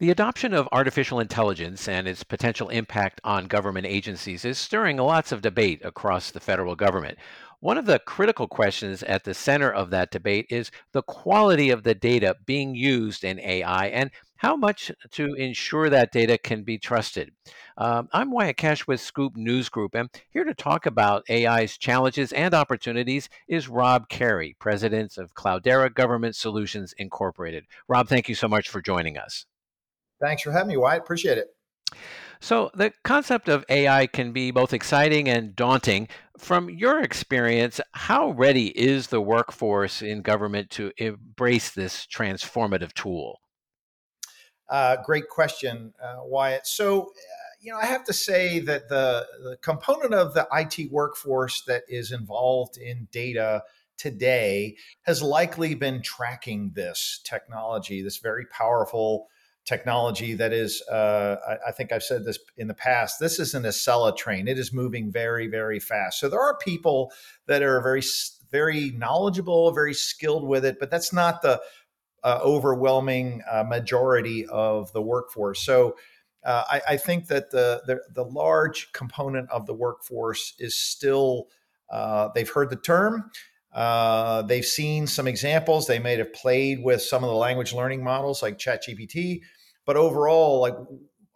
The adoption of artificial intelligence and its potential impact on government agencies is stirring lots of debate across the federal government. One of the critical questions at the center of that debate is the quality of the data being used in AI and how much to ensure that data can be trusted. Um, I'm Wyatt Kash with Scoop News Group, and here to talk about AI's challenges and opportunities is Rob Carey, president of Cloudera Government Solutions Incorporated. Rob, thank you so much for joining us. Thanks for having me, Wyatt. Appreciate it. So, the concept of AI can be both exciting and daunting. From your experience, how ready is the workforce in government to embrace this transformative tool? Uh, great question, uh, Wyatt. So, uh, you know, I have to say that the, the component of the IT workforce that is involved in data today has likely been tracking this technology, this very powerful technology that is, uh, I, I, think I've said this in the past, this is an Acela train. It is moving very, very fast. So there are people that are very, very knowledgeable, very skilled with it, but that's not the uh, overwhelming uh, majority of the workforce. So uh, I, I, think that the, the, the large component of the workforce is still uh, they've heard the term. Uh, they've seen some examples. They may have played with some of the language learning models like ChatGPT, but overall, like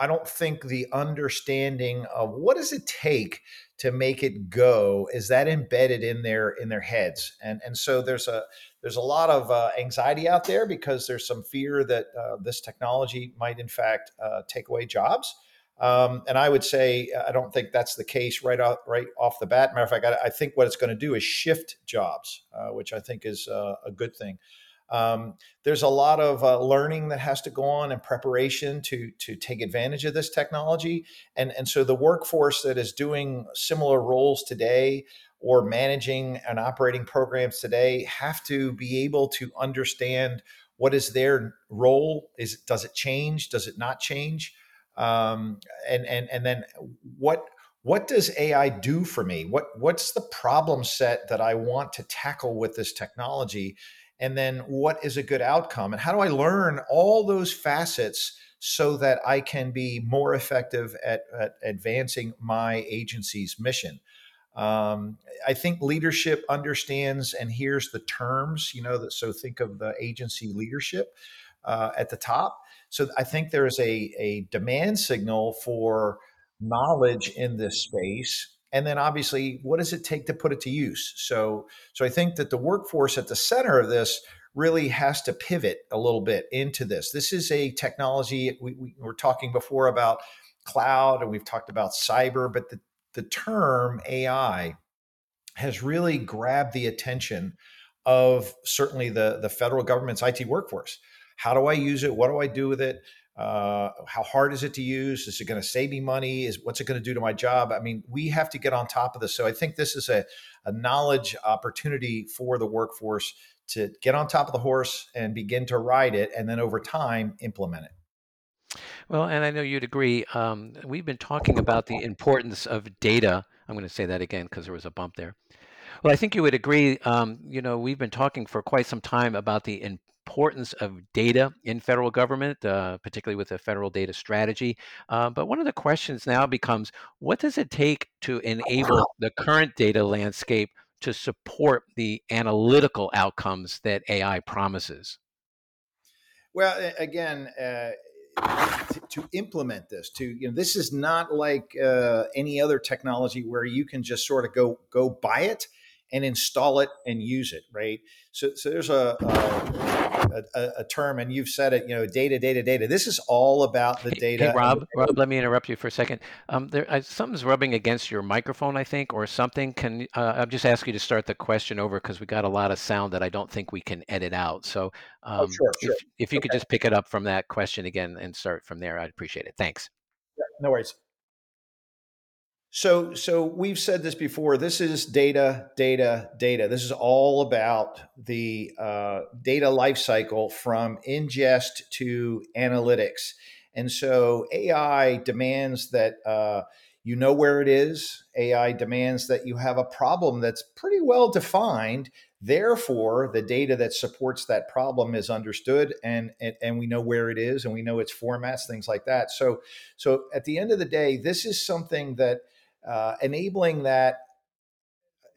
I don't think the understanding of what does it take to make it go is that embedded in their in their heads, and and so there's a there's a lot of uh, anxiety out there because there's some fear that uh, this technology might in fact uh, take away jobs. Um, and I would say I don't think that's the case right off right off the bat. Matter of fact, I, I think what it's going to do is shift jobs, uh, which I think is uh, a good thing. Um, there's a lot of uh, learning that has to go on and preparation to to take advantage of this technology, and and so the workforce that is doing similar roles today or managing and operating programs today have to be able to understand what is their role is does it change does it not change um, and and and then what what does AI do for me? What what's the problem set that I want to tackle with this technology? And then what is a good outcome? And how do i learn all those facets so that i can be more effective at, at advancing my agency's mission? Um, i think leadership understands and hears the terms you know that so think of the agency leadership uh, at the top. So i think there is a, a demand signal for knowledge in this space and then obviously what does it take to put it to use so so i think that the workforce at the center of this really has to pivot a little bit into this this is a technology we, we were talking before about cloud and we've talked about cyber but the, the term ai has really grabbed the attention of certainly the the federal government's IT workforce. How do I use it? What do I do with it? Uh, how hard is it to use? Is it going to save me money? Is what's it going to do to my job? I mean, we have to get on top of this. So I think this is a, a knowledge opportunity for the workforce to get on top of the horse and begin to ride it, and then over time implement it. Well, and I know you'd agree. Um, we've been talking about the importance of data. I'm going to say that again because there was a bump there. Well, I think you would agree. Um, you know, we've been talking for quite some time about the importance of data in federal government, uh, particularly with a federal data strategy. Uh, but one of the questions now becomes what does it take to enable the current data landscape to support the analytical outcomes that AI promises? Well, again, uh, to, to, implement this, to you know, this is not like uh, any other technology where you can just sort of go go buy it and install it and use it, right? So, so there's a, a, a, a term, and you've said it, you know, data, data, data. This is all about the data. Hey, Rob, Rob, let me interrupt you for a second. Um, there, I, something's rubbing against your microphone, I think, or something. Can uh, I'll just ask you to start the question over because we got a lot of sound that I don't think we can edit out. So, oh, um, oh, sure, sure. If, if you okay. could just pick it up from that question again and start from there, I'd appreciate it. Thanks. Yeah, no worries. So, so we've said this before. This is data, data, data. This is all about the uh, data lifecycle from ingest to analytics. And so AI demands that uh, you know where it is. AI demands that you have a problem that's pretty well defined. Therefore, the data that supports that problem is understood and, and, and we know where it is and we know its formats, things like that. So, so at the end of the day, this is something that uh, enabling that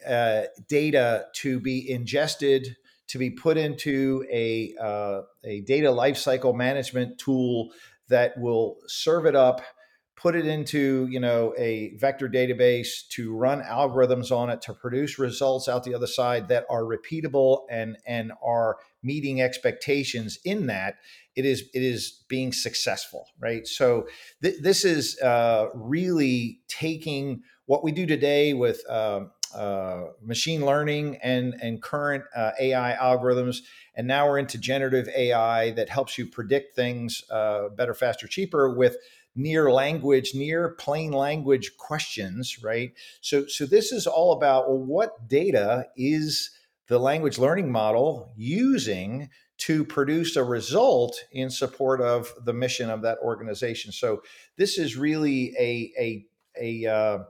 uh, data to be ingested, to be put into a, uh, a data lifecycle management tool that will serve it up put it into you know a vector database to run algorithms on it to produce results out the other side that are repeatable and and are meeting expectations in that it is it is being successful right so th- this is uh, really taking what we do today with uh, uh, machine learning and and current uh, AI algorithms, and now we're into generative AI that helps you predict things uh, better, faster, cheaper with near language, near plain language questions, right? So, so this is all about what data is the language learning model using to produce a result in support of the mission of that organization. So, this is really a a a uh,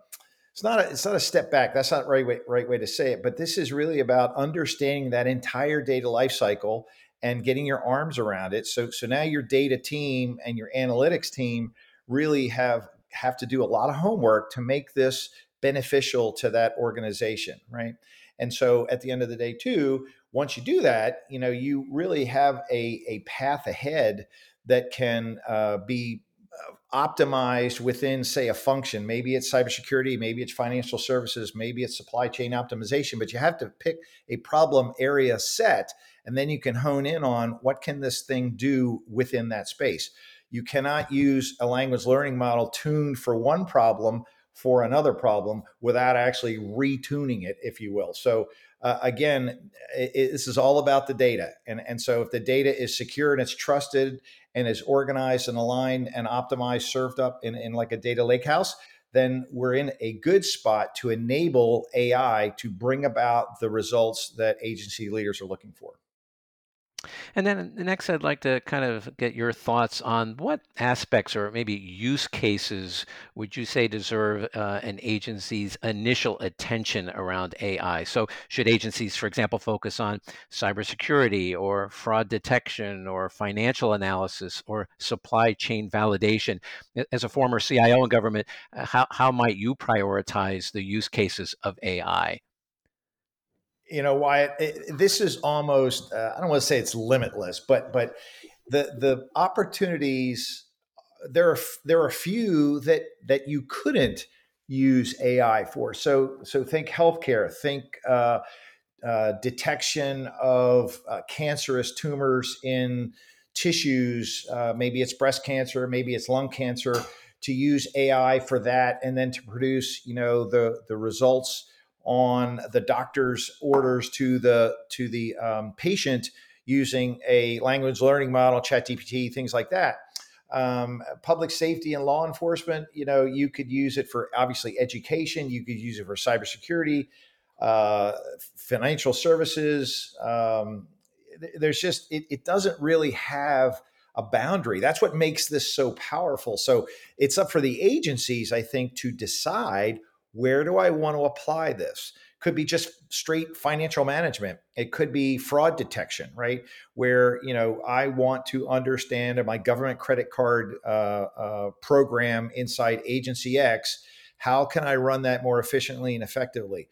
it's not a, it's not a step back. That's not right way, right way to say it. But this is really about understanding that entire data lifecycle and getting your arms around it. So so now your data team and your analytics team really have have to do a lot of homework to make this beneficial to that organization, right? And so at the end of the day, too, once you do that, you know, you really have a, a path ahead that can uh, be uh, optimized within, say, a function. Maybe it's cybersecurity, maybe it's financial services, maybe it's supply chain optimization, but you have to pick a problem area set, and then you can hone in on what can this thing do within that space. You cannot use a language learning model tuned for one problem for another problem without actually retuning it, if you will. So uh, again, it, this is all about the data, and and so if the data is secure and it's trusted and is organized and aligned and optimized, served up in, in like a data lakehouse, then we're in a good spot to enable AI to bring about the results that agency leaders are looking for. And then next, I'd like to kind of get your thoughts on what aspects or maybe use cases would you say deserve uh, an agency's initial attention around AI? So, should agencies, for example, focus on cybersecurity or fraud detection or financial analysis or supply chain validation? As a former CIO in government, uh, how, how might you prioritize the use cases of AI? You know, it, this is almost, uh, I don't want to say it's limitless, but, but the, the opportunities, there are, there are a few that, that you couldn't use AI for. So, so think healthcare, think, uh, uh, detection of uh, cancerous tumors in tissues. Uh, maybe it's breast cancer, maybe it's lung cancer. To use AI for that, and then to produce, you know, the the results on the doctor's orders to the to the um, patient using a language learning model, ChatGPT, things like that. Um, public safety and law enforcement, you know, you could use it for obviously education. You could use it for cybersecurity, uh, financial services. Um, there's just it, it doesn't really have a boundary. That's what makes this so powerful. So it's up for the agencies, I think, to decide where do I want to apply this? Could be just straight financial management. It could be fraud detection, right? Where you know I want to understand my government credit card uh, uh, program inside Agency X. How can I run that more efficiently and effectively?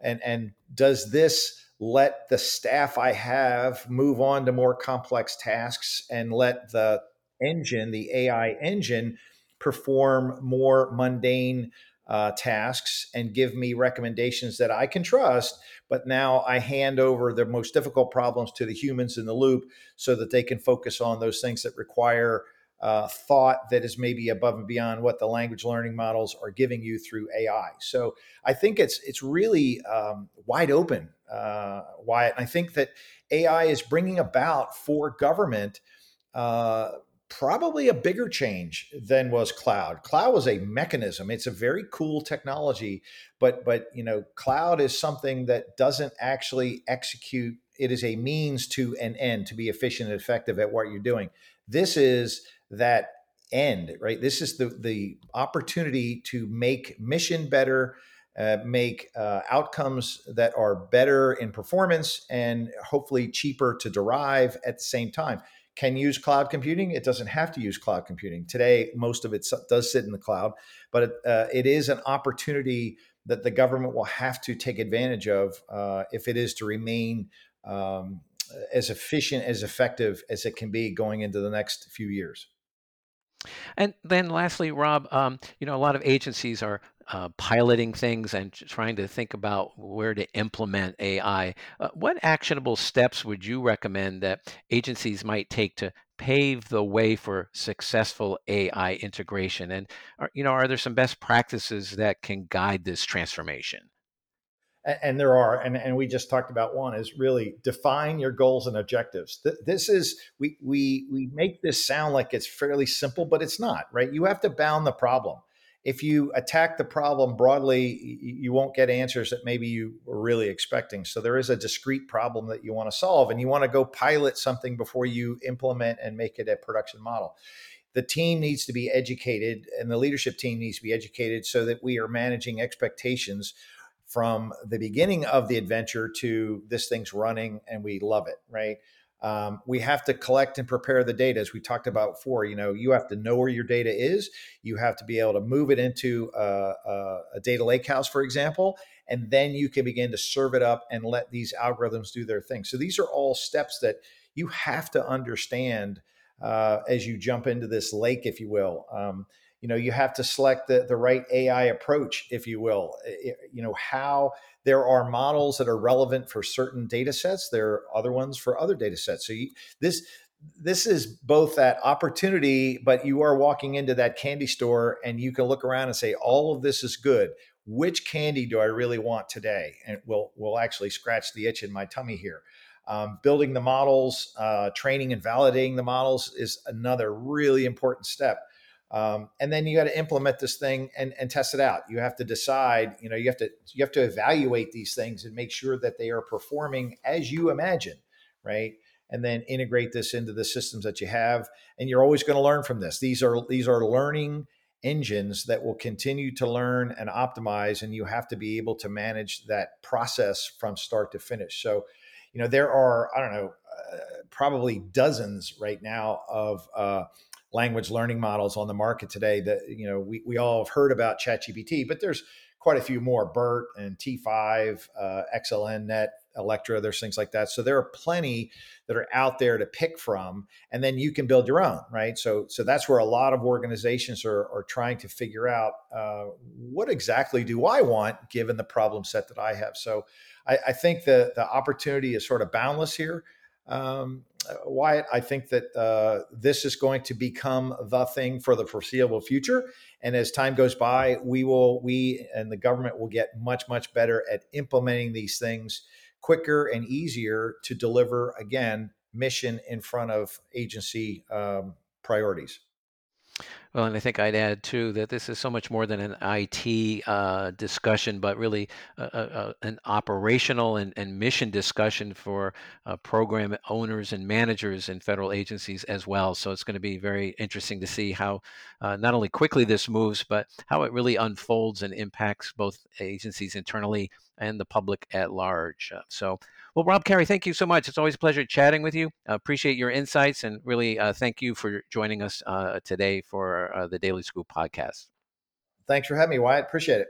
And and does this let the staff I have move on to more complex tasks and let the engine, the AI engine, perform more mundane uh, tasks and give me recommendations that I can trust. But now I hand over the most difficult problems to the humans in the loop so that they can focus on those things that require uh, thought that is maybe above and beyond what the language learning models are giving you through AI. So I think it's it's really um, wide open, uh, Wyatt. And I think that AI is bringing about for government. Uh, probably a bigger change than was cloud. Cloud was a mechanism. It's a very cool technology, but but you know, cloud is something that doesn't actually execute. It is a means to an end to be efficient and effective at what you're doing. This is that end, right? This is the the opportunity to make mission better, uh, make uh, outcomes that are better in performance and hopefully cheaper to derive at the same time. Can use cloud computing. It doesn't have to use cloud computing today. Most of it does sit in the cloud, but it, uh, it is an opportunity that the government will have to take advantage of uh, if it is to remain um, as efficient, as effective as it can be going into the next few years. And then lastly, Rob, um, you know, a lot of agencies are uh, piloting things and trying to think about where to implement AI. Uh, what actionable steps would you recommend that agencies might take to pave the way for successful AI integration? And are, you know, are there some best practices that can guide this transformation? and there are and, and we just talked about one is really define your goals and objectives this is we we we make this sound like it's fairly simple but it's not right you have to bound the problem if you attack the problem broadly you won't get answers that maybe you were really expecting so there is a discrete problem that you want to solve and you want to go pilot something before you implement and make it a production model the team needs to be educated and the leadership team needs to be educated so that we are managing expectations from the beginning of the adventure to this thing's running and we love it, right? Um, we have to collect and prepare the data as we talked about before. You know you have to know where your data is. You have to be able to move it into a, a, a, data lakehouse for example and then you can begin to serve it up and let these algorithms do their thing. So these are all steps that you have to understand uh, as you jump into this lake if you will. Um, you know you have to select the, the right ai approach if you will. It, you know how there are models that are relevant for certain data sets there are other ones for other data sets. So you, this this is both that opportunity but you are walking into that candy store and you can look around and say all of this is good. Which candy do i really want today? And we'll we'll actually scratch the itch in my tummy here. Um, building the models uh, training and validating the models is another really important step um, and then you got to implement this thing and, and test it out. You have to decide, you know, you have to you have to evaluate these things and make sure that they are performing as you imagine, right? And then integrate this into the systems that you have. And you're always going to learn from this. These are these are learning engines that will continue to learn and optimize, and you have to be able to manage that process from start to finish. So, you know, there are I don't know, uh, probably dozens right now of uh, language learning models on the market today that you know we, we all have heard about ChatGPT, but there's quite a few more BERT and T5, uh, XLNet, Electra, there's things like that. So there are plenty that are out there to pick from, and then you can build your own, right? So so that's where a lot of organizations are, are trying to figure out uh, what exactly do I want given the problem set that I have. So I, I think the the opportunity is sort of boundless here. Um, Wyatt, I think that uh, this is going to become the thing for the foreseeable future. And as time goes by, we will, we and the government will get much, much better at implementing these things quicker and easier to deliver, again, mission in front of agency um, priorities. Well, and I think I'd add too that this is so much more than an IT uh, discussion, but really an operational and, and, mission discussion for uh, program owners and managers in federal agencies as well. So it's going to be very interesting to see how uh, not only quickly this moves, but how it really unfolds and impacts both agencies internally and the public at large. So well, Rob Carey, thank you so much. It's always a pleasure chatting with you. Uh, appreciate your insights and really uh, thank you for joining us uh, today for uh, the Daily Scoop podcast. Thanks for having me, Wyatt. Appreciate it.